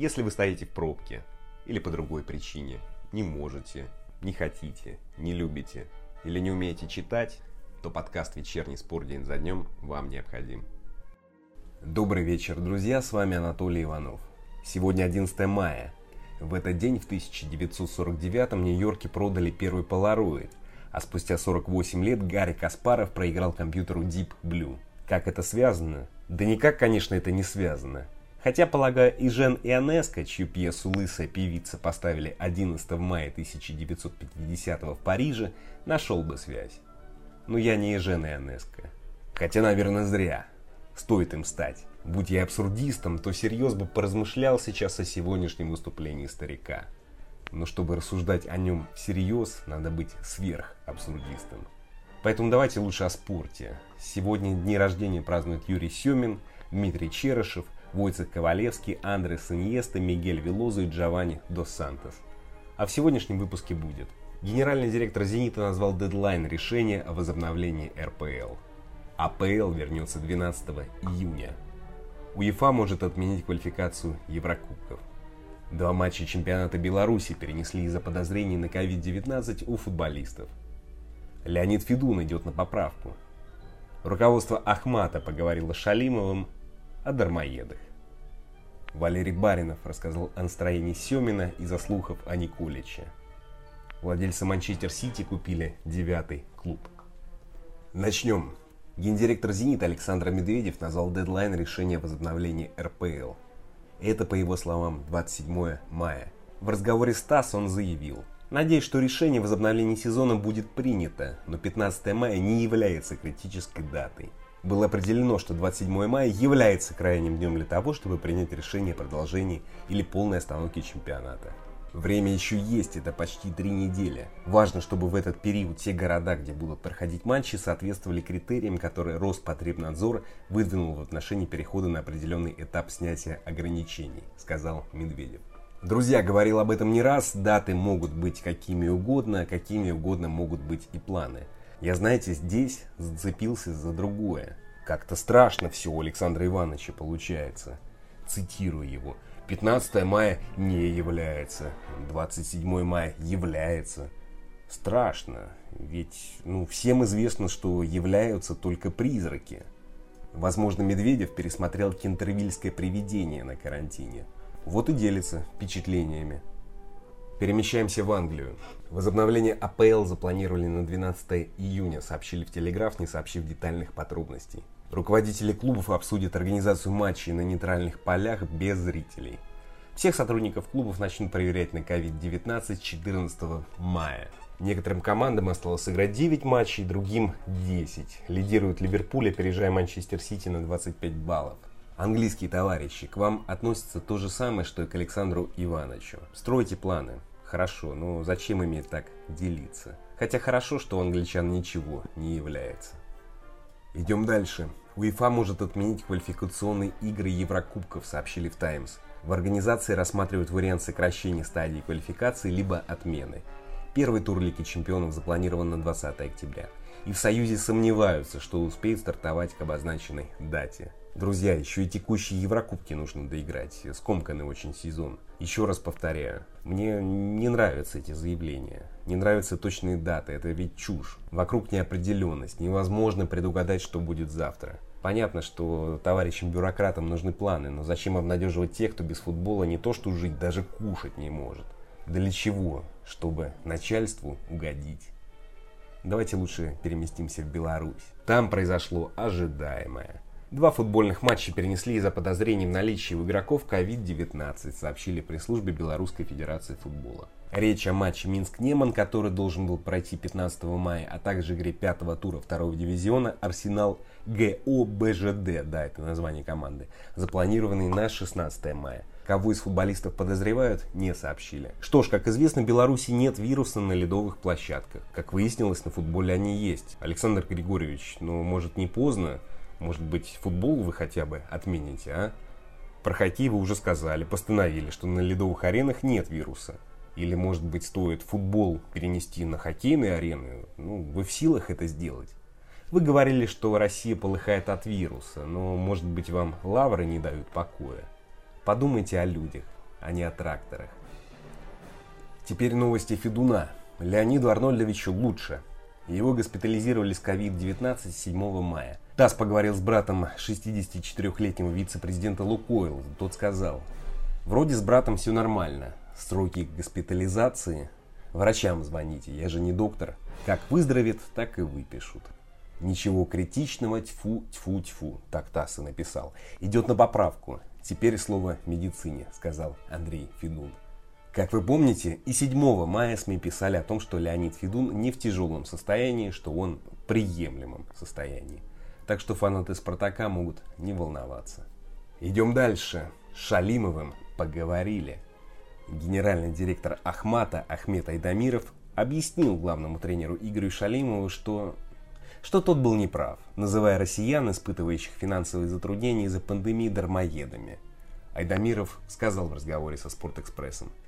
Если вы стоите в пробке или по другой причине, не можете, не хотите, не любите или не умеете читать, то подкаст «Вечерний спор день за днем» вам необходим. Добрый вечер, друзья, с вами Анатолий Иванов. Сегодня 11 мая. В этот день в 1949 в Нью-Йорке продали первый Polaroid, а спустя 48 лет Гарри Каспаров проиграл компьютеру Deep Blue. Как это связано? Да никак, конечно, это не связано. Хотя, полагаю, и Жен Ионеско, чью пьесу «Лысая певица» поставили 11 мая 1950 в Париже, нашел бы связь. Но я не Жен Ионеско. Хотя, наверное, зря. Стоит им стать. Будь я абсурдистом, то серьез бы поразмышлял сейчас о сегодняшнем выступлении старика. Но чтобы рассуждать о нем всерьез, надо быть сверхабсурдистом. Поэтому давайте лучше о спорте. Сегодня дни рождения празднуют Юрий Семин, Дмитрий Черышев – Войцех Ковалевский, Андрес Иньеста, Мигель Велозу и Джованни Дос Сантос. А в сегодняшнем выпуске будет. Генеральный директор «Зенита» назвал дедлайн решения о возобновлении РПЛ. АПЛ вернется 12 июня. УЕФА может отменить квалификацию Еврокубков. Два матча чемпионата Беларуси перенесли из-за подозрений на COVID-19 у футболистов. Леонид Федун идет на поправку. Руководство Ахмата поговорило с Шалимовым о дармоедах. Валерий Баринов рассказал о настроении Семина из-за слухов о Николиче. Владельцы Манчестер Сити купили девятый клуб. Начнем. Гендиректор «Зенит» Александр Медведев назвал дедлайн решения о возобновлении РПЛ. Это, по его словам, 27 мая. В разговоре с ТАСС он заявил, «Надеюсь, что решение о возобновлении сезона будет принято, но 15 мая не является критической датой было определено, что 27 мая является крайним днем для того, чтобы принять решение о продолжении или полной остановке чемпионата. Время еще есть, это почти три недели. Важно, чтобы в этот период те города, где будут проходить матчи, соответствовали критериям, которые Роспотребнадзор выдвинул в отношении перехода на определенный этап снятия ограничений, сказал Медведев. Друзья, говорил об этом не раз, даты могут быть какими угодно, какими угодно могут быть и планы. Я, знаете, здесь зацепился за другое. Как-то страшно все у Александра Ивановича получается. Цитирую его. 15 мая не является, 27 мая является. Страшно, ведь ну, всем известно, что являются только призраки. Возможно, Медведев пересмотрел кентервильское привидение на карантине. Вот и делится впечатлениями. Перемещаемся в Англию. Возобновление АПЛ запланировали на 12 июня, сообщили в Телеграф, не сообщив детальных подробностей. Руководители клубов обсудят организацию матчей на нейтральных полях без зрителей. Всех сотрудников клубов начнут проверять на COVID-19 14 мая. Некоторым командам осталось сыграть 9 матчей, другим 10. Лидирует Ливерпуль, опережая Манчестер Сити на 25 баллов. Английские товарищи, к вам относится то же самое, что и к Александру Ивановичу. Стройте планы. Хорошо, но зачем ими так делиться? Хотя хорошо, что у англичан ничего не является. Идем дальше. УЕФА может отменить квалификационные игры Еврокубков, сообщили в Таймс. В организации рассматривают вариант сокращения стадии квалификации либо отмены. Первый тур Лиги Чемпионов запланирован на 20 октября. И в Союзе сомневаются, что успеет стартовать к обозначенной дате. Друзья, еще и текущие Еврокубки нужно доиграть. Скомканный очень сезон. Еще раз повторяю, мне не нравятся эти заявления. Не нравятся точные даты, это ведь чушь. Вокруг неопределенность, невозможно предугадать, что будет завтра. Понятно, что товарищам-бюрократам нужны планы, но зачем обнадеживать тех, кто без футбола не то что жить, даже кушать не может? Для чего? Чтобы начальству угодить. Давайте лучше переместимся в Беларусь. Там произошло ожидаемое. Два футбольных матча перенесли из-за подозрений в наличии у игроков COVID-19, сообщили пресс-службе Белорусской Федерации футбола. Речь о матче Минск-Неман, который должен был пройти 15 мая, а также игре пятого тура второго дивизиона Арсенал ГОБЖД, да, это название команды, запланированный на 16 мая. Кого из футболистов подозревают, не сообщили. Что ж, как известно, в Беларуси нет вируса на ледовых площадках. Как выяснилось, на футболе они есть. Александр Григорьевич, ну, может, не поздно? Может быть, футбол вы хотя бы отмените, а? Про хоккей вы уже сказали, постановили, что на ледовых аренах нет вируса. Или, может быть, стоит футбол перенести на хоккейные арены? Ну, вы в силах это сделать? Вы говорили, что Россия полыхает от вируса, но, может быть, вам лавры не дают покоя. Подумайте о людях. а не о тракторах. Теперь новости Федуна. Леониду Арнольдовичу лучше. Его госпитализировали с COVID-19 7 мая. ТАСС поговорил с братом 64-летнего вице-президента Лукойл. Тот сказал, вроде с братом все нормально. Сроки госпитализации. Врачам звоните, я же не доктор. Как выздоровеет, так и выпишут. Ничего критичного, тьфу, тьфу, тьфу, так ТАСС и написал. Идет на поправку. Теперь слово медицине, сказал Андрей Федун. Как вы помните, и 7 мая СМИ писали о том, что Леонид Федун не в тяжелом состоянии, что он в приемлемом состоянии. Так что фанаты «Спартака» могут не волноваться. Идем дальше. С Шалимовым поговорили. Генеральный директор Ахмата Ахмед Айдамиров объяснил главному тренеру Игорю Шалимову, что, что тот был неправ, называя россиян, испытывающих финансовые затруднения из-за пандемии, дармоедами. Айдамиров сказал в разговоре со Спортэкспрессом –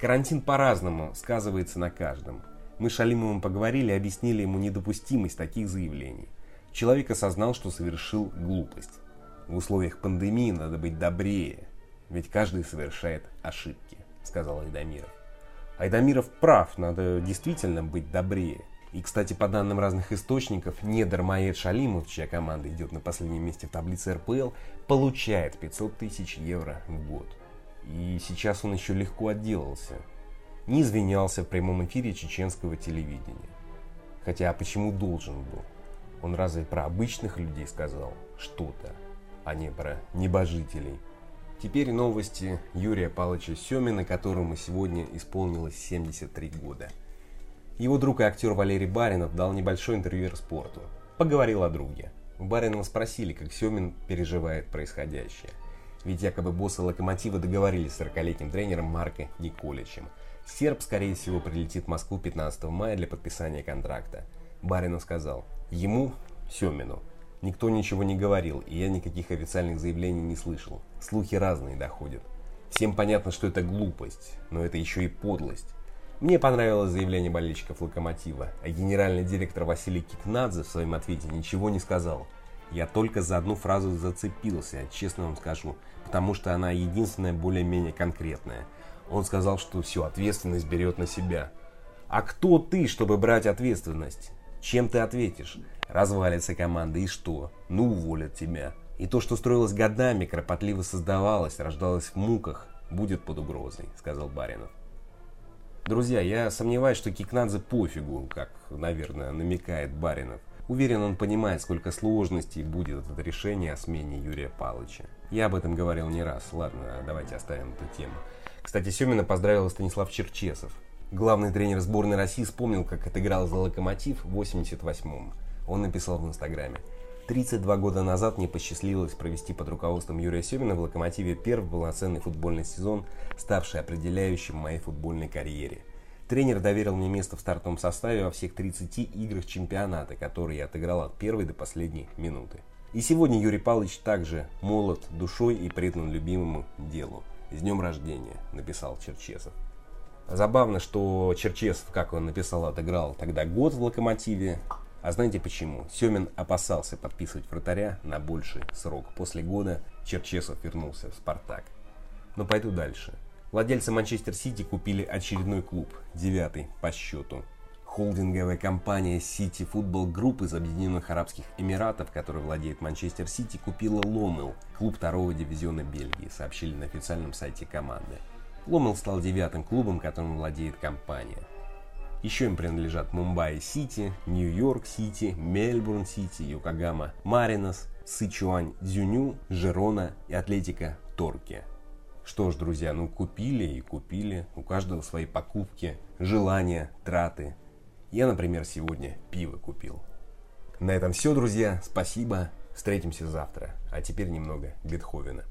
Карантин по-разному сказывается на каждом. Мы с Шалимовым поговорили и объяснили ему недопустимость таких заявлений. Человек осознал, что совершил глупость. В условиях пандемии надо быть добрее, ведь каждый совершает ошибки, сказал Айдамиров. Айдамиров прав, надо действительно быть добрее. И, кстати, по данным разных источников, недр Маед Шалимов, чья команда идет на последнем месте в таблице РПЛ, получает 500 тысяч евро в год. И сейчас он еще легко отделался. Не извинялся в прямом эфире чеченского телевидения. Хотя а почему должен был? Он разве про обычных людей сказал что-то, а не про небожителей? Теперь новости Юрия Павловича Семина, которому сегодня исполнилось 73 года. Его друг и актер Валерий Баринов дал небольшой интервью спорту. Поговорил о друге. У Баринова спросили, как Семин переживает происходящее. Ведь якобы боссы Локомотива договорились с 40-летним тренером Марко Николичем. Серб, скорее всего, прилетит в Москву 15 мая для подписания контракта. Баринов сказал, ему, Семину, никто ничего не говорил, и я никаких официальных заявлений не слышал. Слухи разные доходят. Всем понятно, что это глупость, но это еще и подлость. Мне понравилось заявление болельщиков Локомотива, а генеральный директор Василий Кикнадзе в своем ответе ничего не сказал. Я только за одну фразу зацепился, честно вам скажу, потому что она единственная более-менее конкретная. Он сказал, что всю ответственность берет на себя. А кто ты, чтобы брать ответственность? Чем ты ответишь? Развалится команда и что? Ну уволят тебя. И то, что строилось годами, кропотливо создавалось, рождалось в муках, будет под угрозой, сказал Баринов. Друзья, я сомневаюсь, что Кикнадзе пофигу, как, наверное, намекает Баринов. Уверен, он понимает, сколько сложностей будет это решение о смене Юрия Павловича. Я об этом говорил не раз. Ладно, давайте оставим эту тему. Кстати, Семина поздравил Станислав Черчесов. Главный тренер сборной России вспомнил, как отыграл за «Локомотив» в 88-м. Он написал в Инстаграме. 32 года назад мне посчастливилось провести под руководством Юрия Семина в «Локомотиве» первый полноценный футбольный сезон, ставший определяющим в моей футбольной карьере – Тренер доверил мне место в стартовом составе во всех 30 играх чемпионата, которые я отыграл от первой до последней минуты. И сегодня Юрий Павлович также молод душой и предан любимому делу. С днем рождения, написал Черчесов. Забавно, что Черчесов, как он написал, отыграл тогда год в «Локомотиве». А знаете почему? Семин опасался подписывать вратаря на больший срок. После года Черчесов вернулся в «Спартак». Но пойду дальше. Владельцы Манчестер Сити купили очередной клуб, девятый по счету. Холдинговая компания City Football Group из Объединенных Арабских Эмиратов, которая владеет Манчестер Сити, купила Ломел, клуб второго дивизиона Бельгии, сообщили на официальном сайте команды. Ломел стал девятым клубом, которым владеет компания. Еще им принадлежат Мумбаи Сити, Нью-Йорк Сити, Мельбурн Сити, Йокогама Маринос, Сычуань Дзюню, Жерона и Атлетика Торки. Что ж, друзья, ну купили и купили. У каждого свои покупки, желания, траты. Я, например, сегодня пиво купил. На этом все, друзья. Спасибо. Встретимся завтра. А теперь немного Бетховена.